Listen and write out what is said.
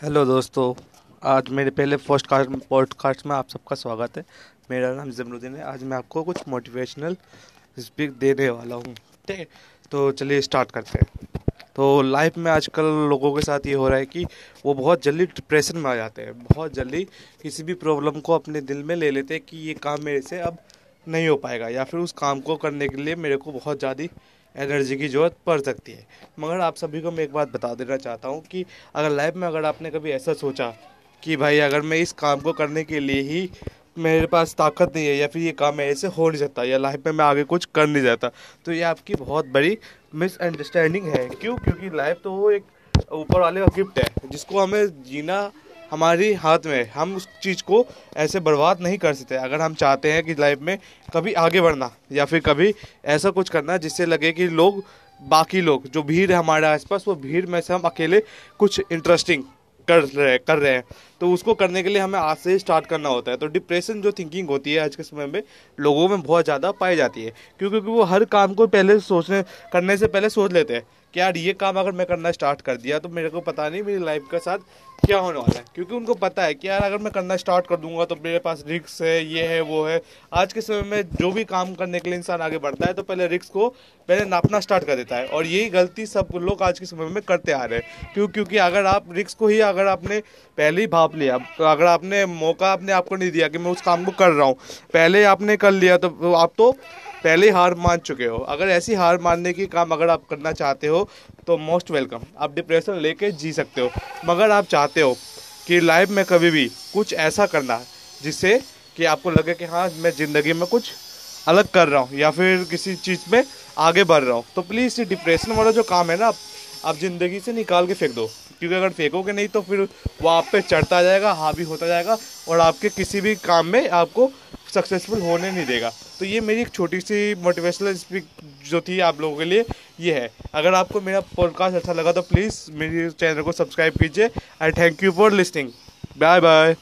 Hello दोस्तों, आज मेरे पहले फ़र्स्ट कास्ट पॉडकास्ट में आप सबका स्वागत है। मेरा नाम जमरुद्दीन है। आज मैं आपको कुछ मोटिवेशनल स्पीक देने वाला हूँ, ठीक है? तो चलिए स्टार्ट करते हैं। तो लाइफ में आजकल लोगों के साथ ये हो रहा है कि वो बहुत जल्दी डिप्रेशन में आ जाते हैं। बहुत जल्दी किसी भी प्रॉब्लम को अपने दिल में ले लेते हैं कि ये काम मेरे से अब नहीं हो पाएगा या फिर उस काम को करने के लिए मेरे को बहुत ज़्यादा एनर्जी की ज़रूरत पड़ सकती है। मगर आप सभी को मैं एक बात बता देना चाहता हूँ कि अगर लाइफ में अगर आपने कभी ऐसा सोचा कि भाई अगर मैं इस काम को करने के लिए ही मेरे पास ताकत नहीं है या फिर ये काम मेरे से हो नहीं सकता या लाइफ में मैं आगे कुछ कर नहीं जाता तो ये आपकी बहुत बड़ी मिसअंडरस्टैंडिंग है। क्यों? क्योंकि लाइफ तो वो एक ऊपर वाले का गिफ्ट है, जिसको हमें जीना हमारी हाथ में है। हम उस चीज़ को ऐसे बर्बाद नहीं कर सकते। अगर हम चाहते हैं कि लाइफ में कभी आगे बढ़ना या फिर कभी ऐसा कुछ करना जिससे लगे कि लोग, बाकी लोग, जो भीड़ है हमारे आसपास, वो भीड़ में से हम अकेले कुछ इंटरेस्टिंग कर रहे कर रहे हैं। तो उसको करने के लिए हमें आज से ही स्टार्ट करना होता है। तो डिप्रेशन जो थिंकिंग होती है आज के समय में, लोगों में बहुत ज़्यादा पाई जाती है। क्योंकि वो हर काम को पहले सोचने, करने से पहले सोच लेते हैं। कि यार, ये काम अगर मैं करना स्टार्ट कर दिया तो मेरे को पता नहीं मेरी लाइफ के साथ क्या होने वाला है। क्योंकि उनको पता है कि यार, अगर मैं करना स्टार्ट कर दूँगा तो मेरे पास रिक्स है, ये है, वो है। आज के समय में जो भी काम करने के लिए इंसान आगे बढ़ता है तो पहले रिक्स को पहले नापना स्टार्ट कर देता है। और यही गलती सब लोग आज के समय में करते आ रहे हैं। क्यों, क्योंकि अगर आप रिक्स को ही अगर आपने पहले ही भाप लिया तो अगर आपने मौका अपने आपको नहीं दिया कि मैं उस काम को कर रहा हूँ, पहले आपने कर लिया तो आप तो पहले हार मान चुके हो। अगर ऐसी हार मानने की काम अगर आप करना चाहते हो तो मोस्ट वेलकम आप डिप्रेशन लेके जी सकते हो। मगर आप चाहते हो कि लाइफ में कभी भी कुछ ऐसा करना, जिससे कि आपको लगे कि हाँ मैं ज़िंदगी में कुछ अलग कर रहा हूँ, या फिर किसी चीज़ में आगे बढ़ रहा हूँ। तो प्लीज़ ये डिप्रेशन वाला जो काम है ना, आप ज़िंदगी से निकाल के फेंक दो। क्योंकि अगर फेंकोगे नहीं तो फिर वो आप पे चढ़ता जाएगा, हावी होता जाएगा, और आपके किसी भी काम में आपको सक्सेसफुल होने नहीं देगा। तो ये मेरी एक छोटी सी मोटिवेशनल स्पीक जो थी आप लोगों के लिए, ये है। अगर आपको मेरा पॉडकास्ट अच्छा लगा तो प्लीज़ मेरे चैनल को सब्सक्राइब कीजिए। I thank you for listening bye bye